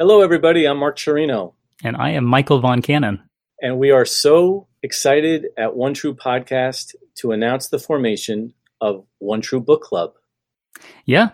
Hello, everybody. I'm Mark Cirino. And I am Michael Von Cannon. And we are so excited at One True Podcast to announce the formation of One True Book Club. Yeah.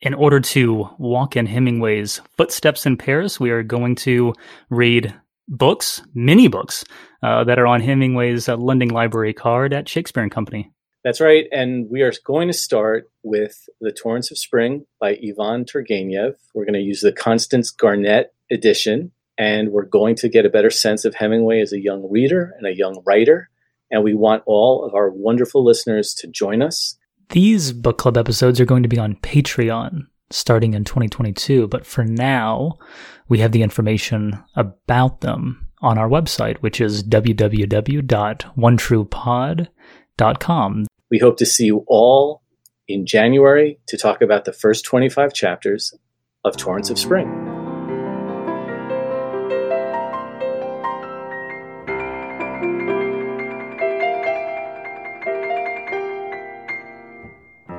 In order to walk in Hemingway's footsteps in Paris, we are going to read books, many books, uh, that are on Hemingway's uh, lending library card at Shakespeare and Company. That's right. And we are going to start with The Torrents of Spring by Ivan Turgenev. We're going to use the Constance Garnett edition, and we're going to get a better sense of Hemingway as a young reader and a young writer. And we want all of our wonderful listeners to join us. These book club episodes are going to be on Patreon starting in 2022. But for now, we have the information about them on our website, which is www.onetruepod.com. We hope to see you all in January to talk about the first 25 chapters of Torrents of Spring.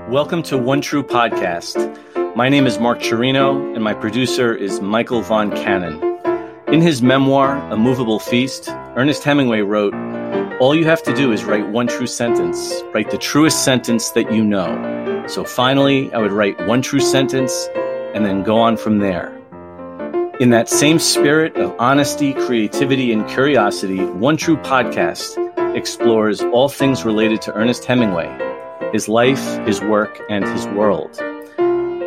Welcome to One True Podcast. My name is Mark Cirino, and my producer is Michael Von Cannon. In his memoir, A Moveable Feast, Ernest Hemingway wrote, all you have to do is write one true sentence. Write the truest sentence that you know. So finally, I would write one true sentence and then go on from there. In that same spirit of honesty, creativity, and curiosity, One True Podcast explores all things related to Ernest Hemingway, his life, his work, and his world.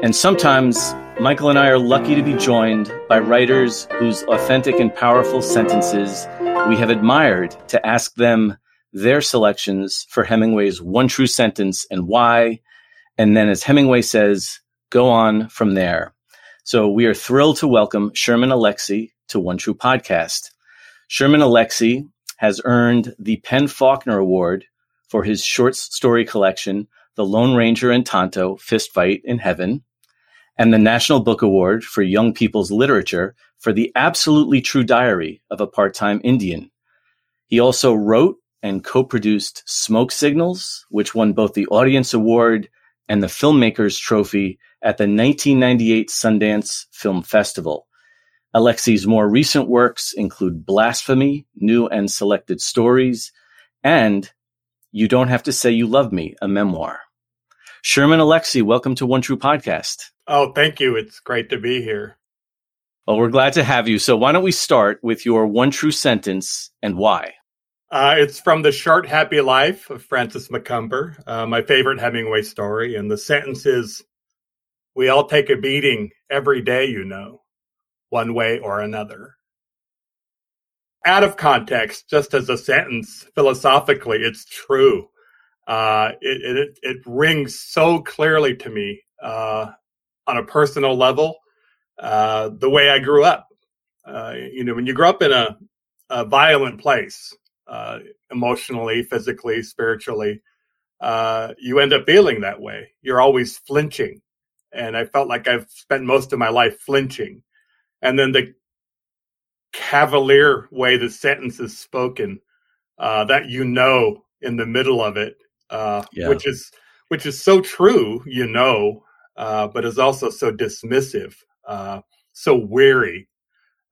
And sometimes Michael and I are lucky to be joined by writers whose authentic and powerful sentences we have admired to ask them their selections for Hemingway's one true sentence and why. And then, as Hemingway says, go on from there. So we are thrilled to welcome Sherman Alexie to One True Podcast. Sherman Alexie has earned the PEN/Faulkner Award for his short story collection, The Lone Ranger and Tonto Fist Fight in Heaven and the National Book Award for Young People's Literature for The Absolutely True Diary of a Part-Time Indian. He also wrote and co-produced Smoke Signals, which won both the Audience Award and the Filmmakers Trophy at the 1998 Sundance Film Festival. Alexie's more recent works include Blasphemy, New and Selected Stories, and You Don't Have to Say You Love Me, a memoir. Sherman Alexie, welcome to One True Podcast. Oh, thank you. It's great to be here. Well, we're glad to have you. So, why don't we start with your one true sentence and why? Uh, it's from The Short Happy Life of Francis Macomber, uh, my favorite Hemingway story. And the sentence is We all take a beating every day, you know, one way or another. Out of context, just as a sentence, philosophically, it's true. Uh, it, it, it rings so clearly to me uh, on a personal level, uh, the way I grew up. Uh, you know, when you grow up in a, a violent place, uh, emotionally, physically, spiritually, uh, you end up feeling that way. You're always flinching. And I felt like I've spent most of my life flinching. And then the cavalier way the sentence is spoken, uh, that you know in the middle of it, uh, yeah. which is which is so true, you know, uh, but is also so dismissive, uh, so weary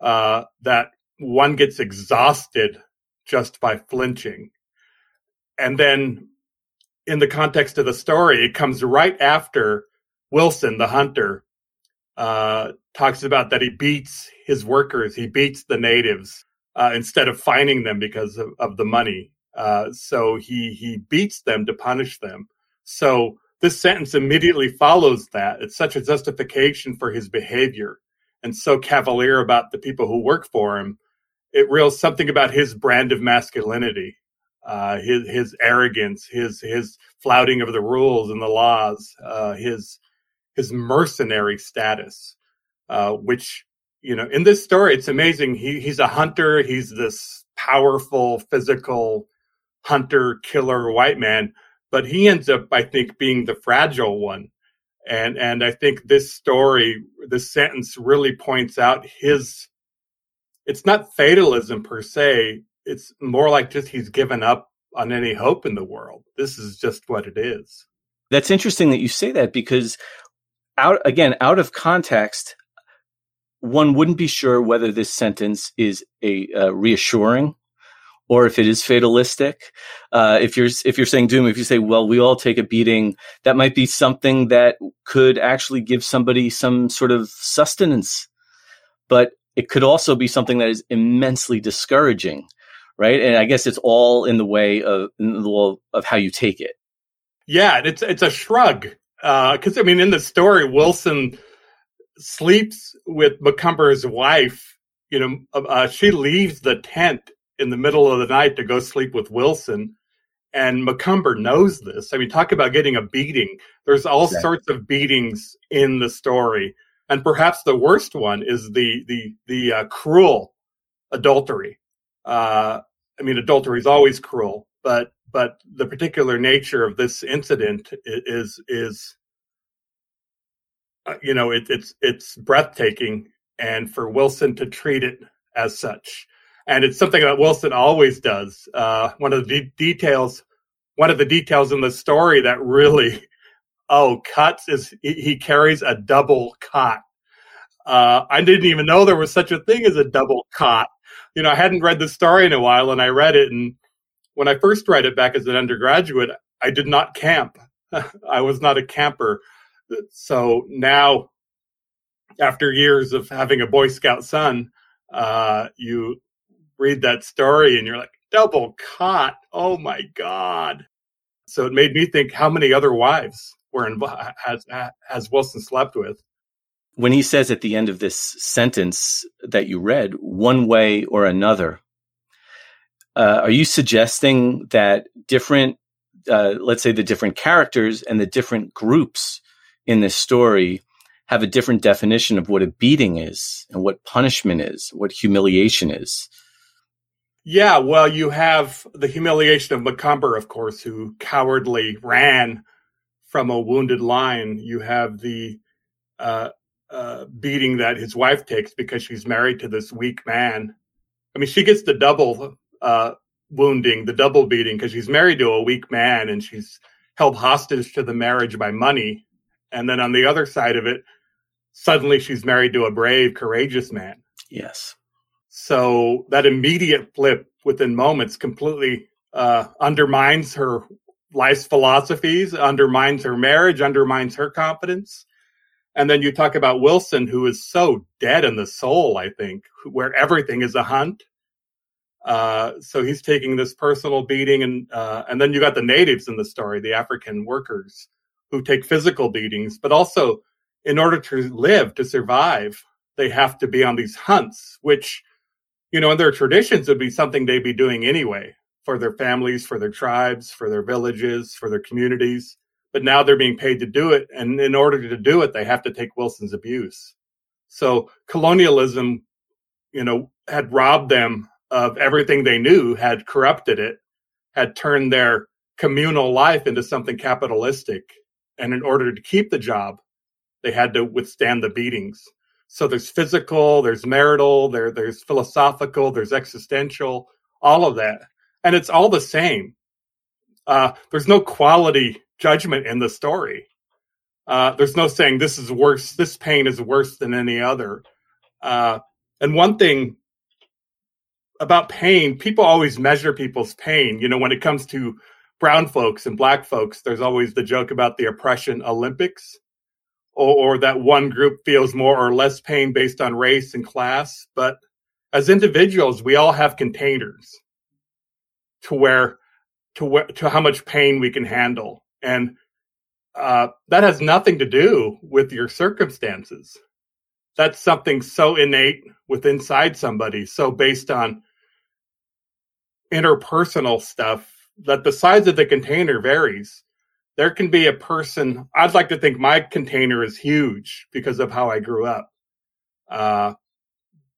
uh, that one gets exhausted just by flinching. And then, in the context of the story, it comes right after Wilson, the hunter, uh, talks about that he beats his workers, he beats the natives uh, instead of fining them because of, of the money. so he he beats them to punish them. So this sentence immediately follows that. It's such a justification for his behavior and so cavalier about the people who work for him. It reveals something about his brand of masculinity, uh, his his arrogance, his his flouting of the rules and the laws, uh, his his mercenary status, uh, which you know in this story it's amazing. He he's a hunter. He's this powerful physical hunter killer white man but he ends up, I think, being the fragile one. And and I think this story, this sentence really points out his it's not fatalism per se. It's more like just he's given up on any hope in the world. This is just what it is. That's interesting that you say that because out again, out of context, one wouldn't be sure whether this sentence is a uh, reassuring or if it is fatalistic. Uh, if you're if you're saying doom, if you say, "Well, we all take a beating," that might be something that could actually give somebody some sort of sustenance, but it could also be something that is immensely discouraging, right? And I guess it's all in the way of the of how you take it. Yeah, it's it's a shrug because uh, I mean, in the story, Wilson sleeps with Macomber's wife. You know, uh, she leaves the tent in the middle of the night to go sleep with Wilson. And Macomber knows this. I mean, talk about getting a beating. There's all yeah. sorts of beatings in the story, and perhaps the worst one is the the the uh, cruel adultery. Uh, I mean, adultery is always cruel, but but the particular nature of this incident is is uh, you know it, it's it's breathtaking, and for Wilson to treat it as such and it's something that Wilson always does. Uh, one of the de- details, one of the details in the story that really, oh, cuts is he, he carries a double cot. Uh, I didn't even know there was such a thing as a double cot. You know, I hadn't read the story in a while, and I read it, and when I first read it back as an undergraduate, I did not camp. I was not a camper. So now, after years of having a Boy Scout son, uh, you read that story and you're like, double cot. Oh my God. So it made me think how many other wives were involved, has, has Wilson slept with? When he says at the end of this sentence that you read, one way or another, uh, are you suggesting that different, uh, let's say the different characters and the different groups in this story have a different definition of what a beating is and what punishment is, what humiliation is? Yeah, well, you have the humiliation of Macomber, of course, who cowardly ran from a wounded lion. You have the uh, uh, beating that his wife takes because she's married to this weak man. I mean, she gets the double uh, wounding, the double beating, because she's married to a weak man and she's held hostage to the marriage by money. And then on the other side of it, suddenly she's married to a brave, courageous man. Yes. So that immediate flip within moments completely uh, undermines her life's philosophies, undermines her marriage, undermines her confidence. And then you talk about Wilson, who is so dead in the soul, I think, where everything is a hunt. Uh, so he's taking this personal beating, and uh, and then you got the natives in the story, the African workers, who take physical beatings, but also in order to live, to survive, they have to be on these hunts, which you know, in their traditions would be something they'd be doing anyway for their families, for their tribes, for their villages, for their communities. But now they're being paid to do it. And in order to do it, they have to take Wilson's abuse. So colonialism, you know, had robbed them of everything they knew, had corrupted it, had turned their communal life into something capitalistic. And in order to keep the job, they had to withstand the beatings. So there's physical, there's marital, there there's philosophical, there's existential, all of that, and it's all the same. Uh, there's no quality judgment in the story. Uh, there's no saying this is worse, this pain is worse than any other. Uh, and one thing about pain, people always measure people's pain. You know, when it comes to brown folks and black folks, there's always the joke about the oppression Olympics or, or that one group feels more or less pain based on race and class. But as individuals, we all have containers to where to where to how much pain we can handle, and uh, that has nothing to do with your circumstances. That's something so innate with inside somebody, so based on interpersonal stuff that the size of the container varies there can be a person i'd like to think my container is huge because of how i grew up. Uh,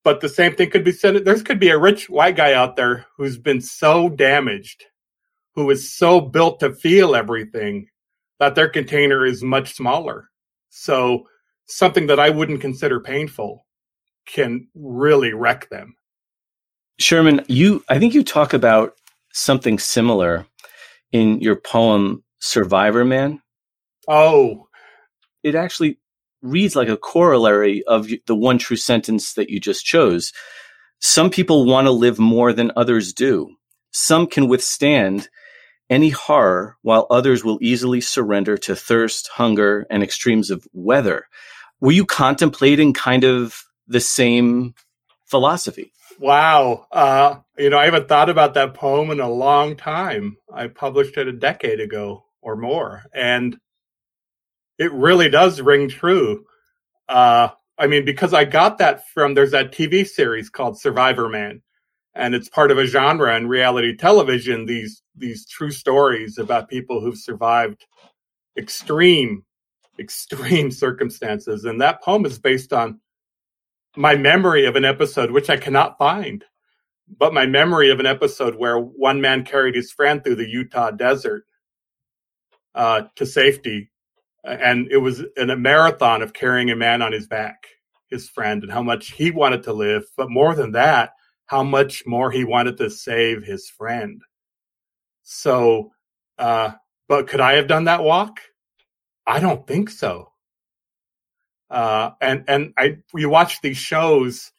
but the same thing could be said there could be a rich white guy out there who's been so damaged who is so built to feel everything that their container is much smaller. So something that i wouldn't consider painful can really wreck them. Sherman you i think you talk about something similar in your poem Survivorman. Oh, it actually reads like a corollary of the one true sentence that you just chose. Some people want to live more than others do. Some can withstand any horror while others will easily surrender to thirst, hunger, and extremes of weather. Were you contemplating kind of the same philosophy? Wow. Uh, you know, I haven't thought about that poem in a long time. I published it a decade ago or more. And it really does ring true. Uh, I mean, because I got that from there's that TV series called Survivorman, and it's part of a genre in reality television. These these true stories about people who've survived extreme, extreme circumstances, and that poem is based on my memory of an episode which I cannot find, but my memory of an episode where one man carried his friend through the Utah desert uh, to safety and it was in a marathon of carrying a man on his back, his friend, and how much he wanted to live. But more than that, how much more he wanted to save his friend. So, uh, but could I have done that walk? I don't think so. Uh, and and I you watch these shows,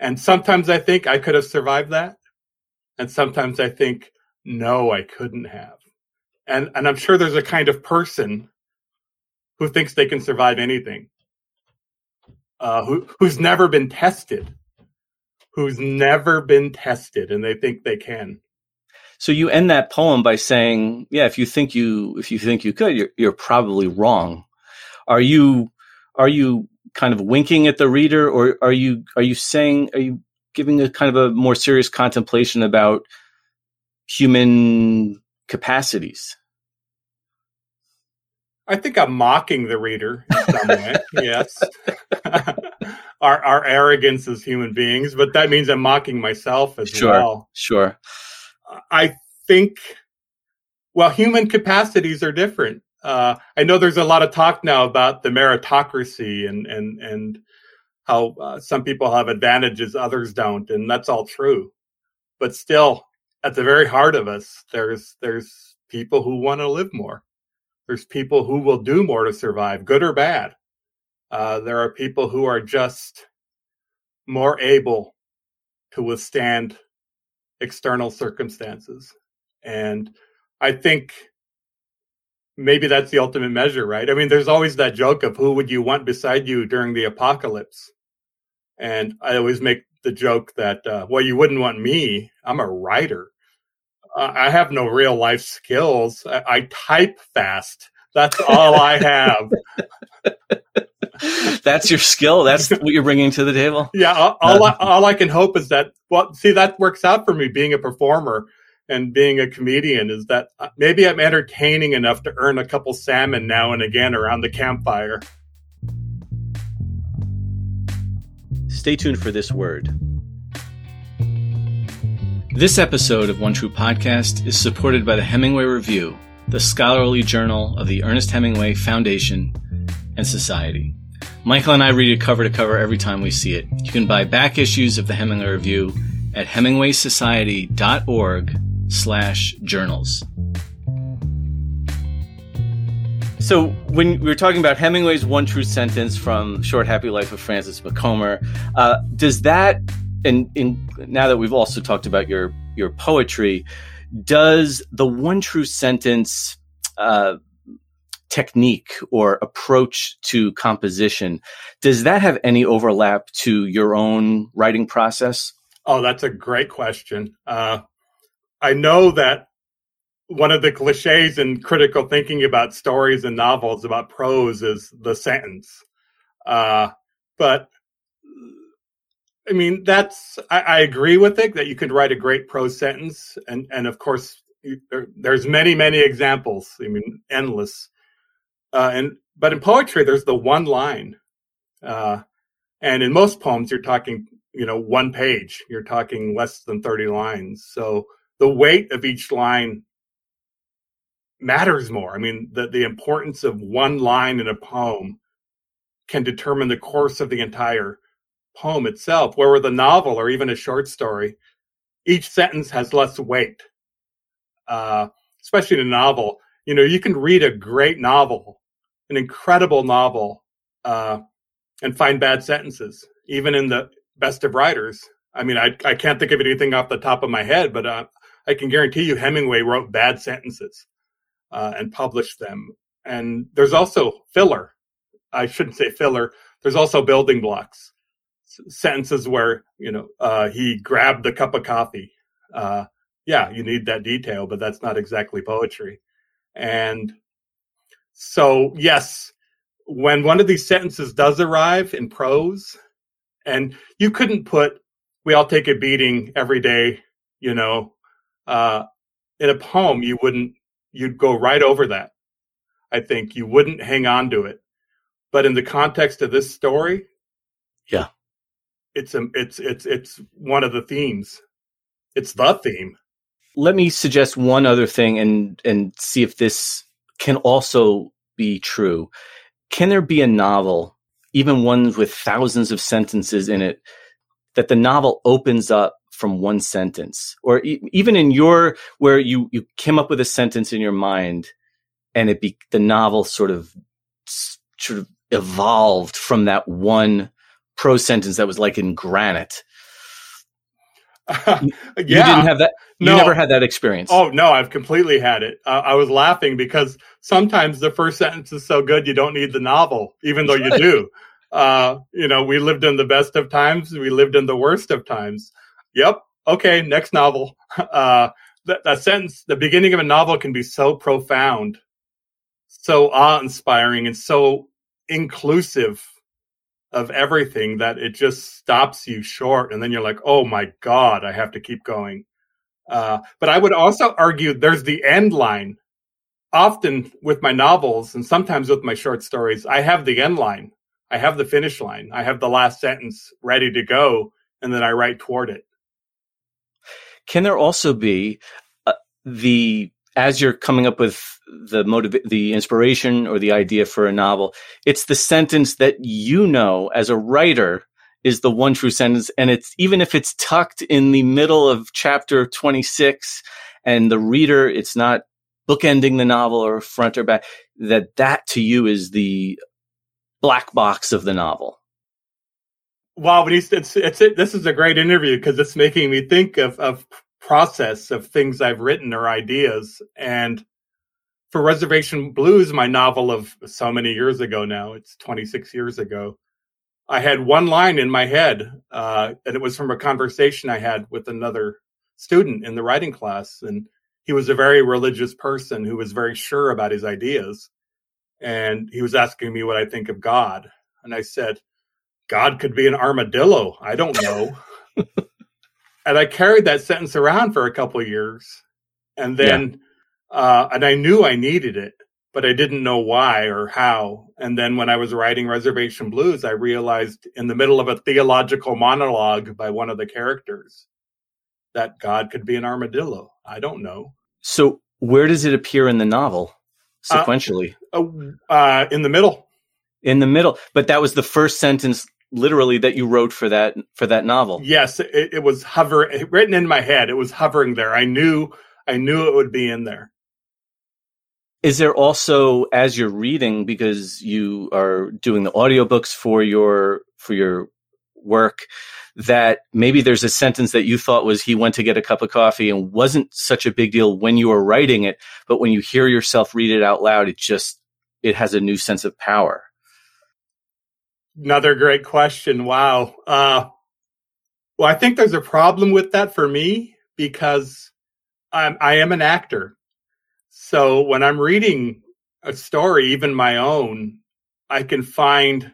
and sometimes I think I could have survived that, and sometimes I think no, I couldn't have. And and I'm sure there's a kind of person who thinks they can survive anything, uh, who who's never been tested, who's never been tested, and they think they can. So you end that poem by saying, "Yeah, if you think you if you think you could, you're you're probably wrong." Are you are you kind of winking at the reader, or are you are you saying are you giving a kind of a more serious contemplation about human capacities? I think I'm mocking the reader in some way. yes. our our arrogance as human beings, but that means I'm mocking myself as sure, well. Sure. I think well, human capacities are different. Uh, I know there's a lot of talk now about the meritocracy and and and how uh, some people have advantages others don't, and that's all true. But still, at the very heart of us, there's there's people who want to live more there's people who will do more to survive, good or bad. Uh, there are people who are just more able to withstand external circumstances. And I think maybe that's the ultimate measure, right? I mean, there's always that joke of who would you want beside you during the apocalypse? And I always make the joke that, uh, well, you wouldn't want me. I'm a writer. I have no real life skills. I, I type fast. That's all I have. That's your skill. That's what you're bringing to the table. Yeah. All, all, I, all I can hope is that, well, see, that works out for me being a performer and being a comedian is that uh, maybe I'm entertaining enough to earn a couple salmon now and again around the campfire. Stay tuned for this word. This episode of One True Podcast is supported by the Hemingway Review, the scholarly journal of the Ernest Hemingway Foundation and Society. Michael and I read it cover to cover every time we see it. You can buy back issues of the Hemingway Review at hemingwaysociety.org slash journals. So when we were talking about Hemingway's one true sentence from Short Happy Life of Francis Macomber, uh, does that and now that we've also talked about your your poetry, does the one true sentence uh, technique or approach to composition does that have any overlap to your own writing process? Oh, that's a great question. Uh, I know that one of the cliches in critical thinking about stories and novels about prose is the sentence. Uh, but I mean, that's I, I, agree with it that you could write a great prose sentence, and and of course you, there, there's many many examples. I mean, endless. Uh, and but in poetry, there's the one line, uh, and in most poems, you're talking you know one page. You're talking less than thirty lines. So the weight of each line matters more. I mean, the the importance of one line in a poem can determine the course of the entire poem itself, where with a novel or even a short story, each sentence has less weight. Uh, especially in a novel, you know, you can read a great novel, an incredible novel, uh, and find bad sentences, even in the best of writers. I mean, I I can't think of anything off the top of my head, but uh, I can guarantee you Hemingway wrote bad sentences uh, and publish them. And there's also filler. I shouldn't say filler. There's also building blocks, sentences where you know uh, he grabbed the cup of coffee. Uh, yeah, you need that detail, but that's not exactly poetry. And so, yes, when one of these sentences does arrive in prose, and you couldn't put "we all take a beating every day," you know, uh, in a poem, you wouldn't. You'd go right over that. I think you wouldn't hang on to it. But in the context of this story, yeah, it's a, it's it's it's one of the themes. It's the theme. Let me suggest one other thing and and see if this can also be true. Can there be a novel, even ones with thousands of sentences in it, that the novel opens up from one sentence, or e- even in your where you you came up with a sentence in your mind, and it be the novel sort of sort of evolved from that one prose sentence that was like in granite. yeah. You didn't have that. You no. never had that experience. Oh no, I've completely had it. Uh, I was laughing because sometimes the first sentence is so good you don't need the novel, even though you do. Uh, you know, we lived in the best of times. We lived in the worst of times. Yep. Okay. Next novel. Uh, that, that sentence, the beginning of a novel can be so profound, so awe inspiring, and so inclusive of everything that it just stops you short and then you're like oh my god i have to keep going uh, but i would also argue there's the end line often with my novels and sometimes with my short stories i have the end line i have the finish line i have the last sentence ready to go and then i write toward it can there also be uh, the as you're coming up with the motive, the inspiration or the idea for a novel, it's the sentence that you know as a writer is the one true sentence. And it's even if it's tucked in the middle of chapter 26 and the reader, it's not bookending the novel or front or back, that that to you is the black box of the novel. Wow, but it's, it's, it. This is a great interview because it's making me think of, of process of things I've written or ideas. And for Reservation Blues, my novel of so many years ago now, it's 26 years ago, I had one line in my head, uh, and it was from a conversation I had with another student in the writing class. And he was a very religious person who was very sure about his ideas. And he was asking me what I think of God. And I said, God could be an armadillo. I don't know. and I carried that sentence around for a couple years, and then yeah. uh, and I knew I needed it, but I didn't know why or how. And then when I was writing Reservation Blues, I realized in the middle of a theological monologue by one of the characters that God could be an armadillo. I don't know. So where does it appear in the novel sequentially? Uh, uh, in the middle. In the middle, but that was the first sentence literally that you wrote for that for that novel. Yes, it, it was hover written in my head. It was hovering there. I knew I knew it would be in there. Is there also as you're reading because you are doing the audiobooks for your for your work that maybe there's a sentence that you thought was he went to get a cup of coffee and wasn't such a big deal when you were writing it but when you hear yourself read it out loud it just it has a new sense of power Another great question. Wow. Uh, well, I think there's a problem with that for me because I'm, I am an actor. So when I'm reading a story, even my own, I can find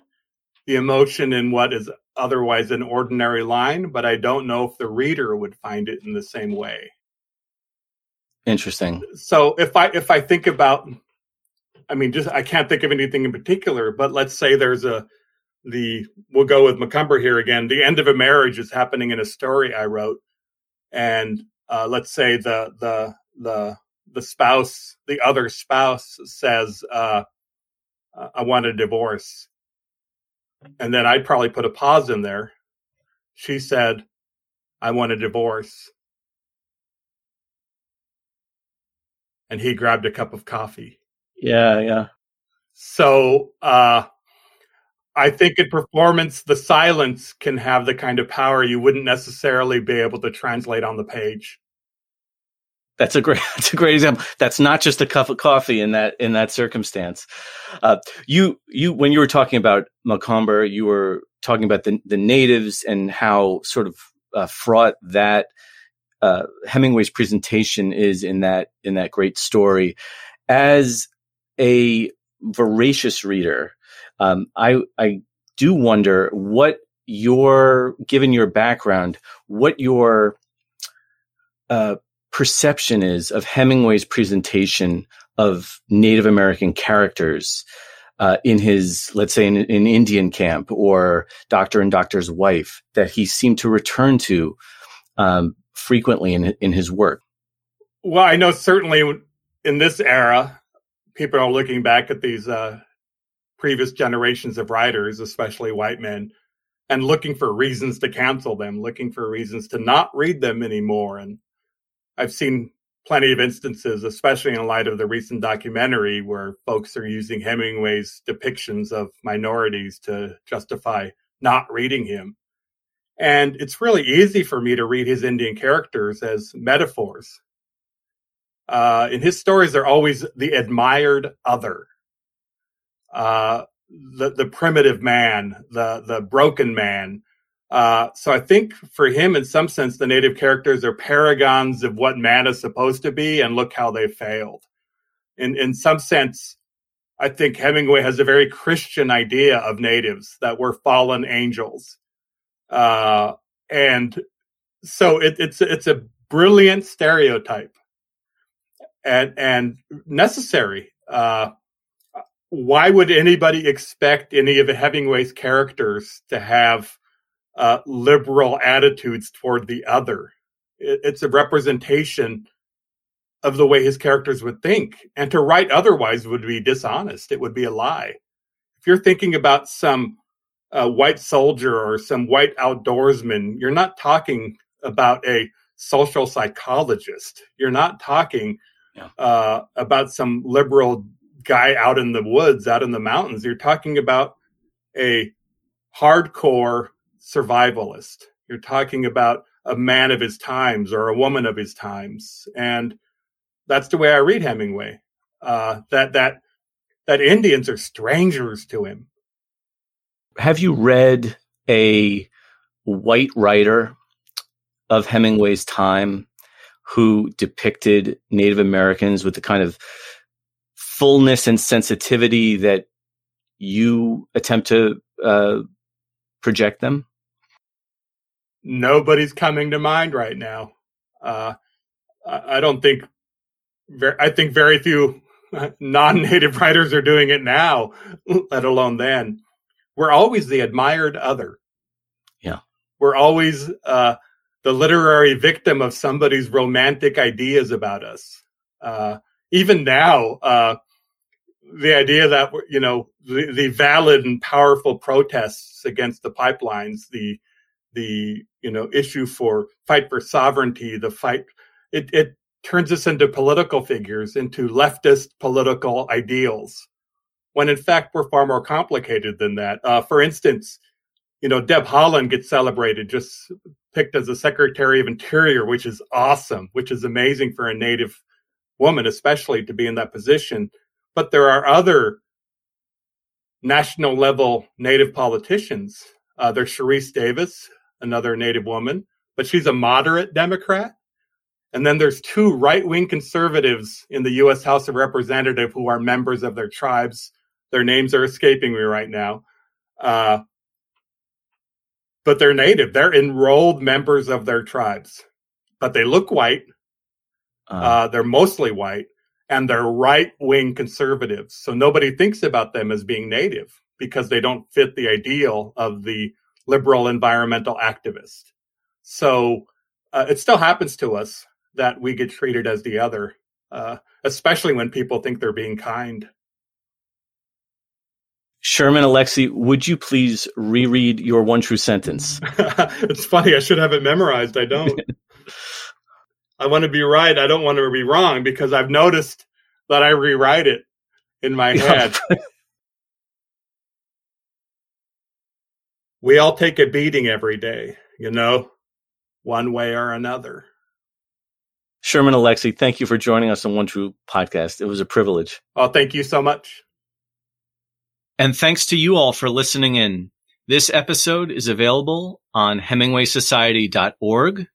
the emotion in what is otherwise an ordinary line, but I don't know if the reader would find it in the same way. Interesting. So if I if I think about I mean just I can't think of anything in particular, but let's say there's a the we'll go with Macomber here again. The end of a marriage is happening in a story I wrote, and uh, let's say the the the the spouse, the other spouse says, uh, "I want a divorce," and then I'd probably put a pause in there. She said, "I want a divorce," and he grabbed a cup of coffee. Yeah, yeah. So uh, I think in performance, the silence can have the kind of power you wouldn't necessarily be able to translate on the page. That's a great. That's a great example. That's not just a cup of coffee in that in that circumstance. Uh, you you when you were talking about Macomber, you were talking about the the natives and how sort of uh, fraught that uh, Hemingway's presentation is in that in that great story. As a voracious reader, um, I I do wonder what your given your background, what your uh, perception is of Hemingway's presentation of Native American characters uh, in his, let's say, in, in Indian camp or Doctor and Doctor's Wife that he seemed to return to um, frequently in in his work. Well, I know certainly in this era, people are looking back at these uh, previous generations of writers, especially white men, and looking for reasons to cancel them, looking for reasons to not read them anymore. And I've seen plenty of instances, especially in light of the recent documentary, where folks are using Hemingway's depictions of minorities to justify not reading him. And it's really easy for me to read his Indian characters as metaphors. Uh, in his stories, they're always the admired other, uh, the the primitive man, the the broken man, uh, so I think for him, in some sense, the native characters are paragons of what man is supposed to be, and look how they failed. In in some sense, I think Hemingway has a very Christian idea of natives that we're fallen angels, uh, and so it, it's it's a brilliant stereotype and and necessary. Uh, why would anybody expect any of Hemingway's characters to have uh, liberal attitudes toward the other. It, it's a representation of the way his characters would think. And to write otherwise would be dishonest. It would be a lie. If you're thinking about some uh, white soldier or some white outdoorsman, you're not talking about a social psychologist. You're not talking yeah. uh, about some liberal guy out in the woods, out in the mountains. You're talking about a hardcore survivalist. You're talking about a man of his times or a woman of his times, and that's the way I read Hemingway. Uh, that that that Indians are strangers to him. Have you read a white writer of Hemingway's time who depicted Native Americans with the kind of fullness and sensitivity that you attempt to uh, project them? nobody's coming to mind right now. Uh, I, don't think. Ver- I think very few non-native writers are doing it now, let alone then. We're always the admired other. Yeah, we're always uh, the literary victim of somebody's romantic ideas about us. Uh, even now, uh, the idea that you know the, the valid and powerful protests against the pipelines, the the you know issue for fight for sovereignty, the fight it, it turns us into political figures, into leftist political ideals, when in fact we're far more complicated than that. Uh, for instance, you know Deb Haaland gets celebrated, just picked as a Secretary of Interior, which is awesome, which is amazing for a Native woman, especially to be in that position. But there are other national level Native politicians. Uh, there's Sharice Davids, another Native woman, but she's a moderate Democrat. And then there's two right wing conservatives in the U.S. House of Representatives who are members of their tribes. Their names are escaping me right now. Uh, but they're native. They're enrolled members of their tribes, but they look white. Uh, uh, they're mostly white and they're right wing conservatives. So nobody thinks about them as being native because they don't fit the ideal of the liberal environmental activist. So uh, it still happens to us that we get treated as the other, uh, especially when people think they're being kind. Sherman Alexie, would you please reread your one true sentence? it's funny. I should have it memorized. I don't. I want to be right. I don't want to be wrong because I've noticed that I rewrite it in my head. we all take a beating every day, you know, one way or another. Sherman Alexie, thank you for joining us on One True Podcast. It was a privilege. Oh, thank you so much. And thanks to you all for listening in. This episode is available on HemingwaySociety.org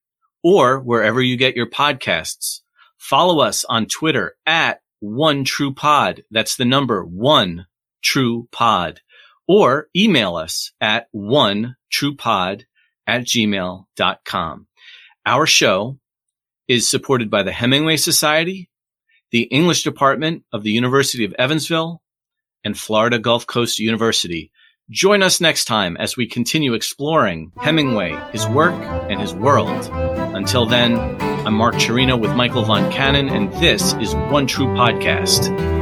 or wherever you get your podcasts. Follow us on Twitter at One True Pod. That's the number One True Pod. Or email us at One True Pod at gmail.com. Our show is supported by the Hemingway Society, the English Department of the University of Evansville, and Florida Gulf Coast University. Join us next time as we continue exploring Hemingway, his work, and his world. Until then, I'm Mark Cirino with Michael Von Cannon, and this is One True Podcast.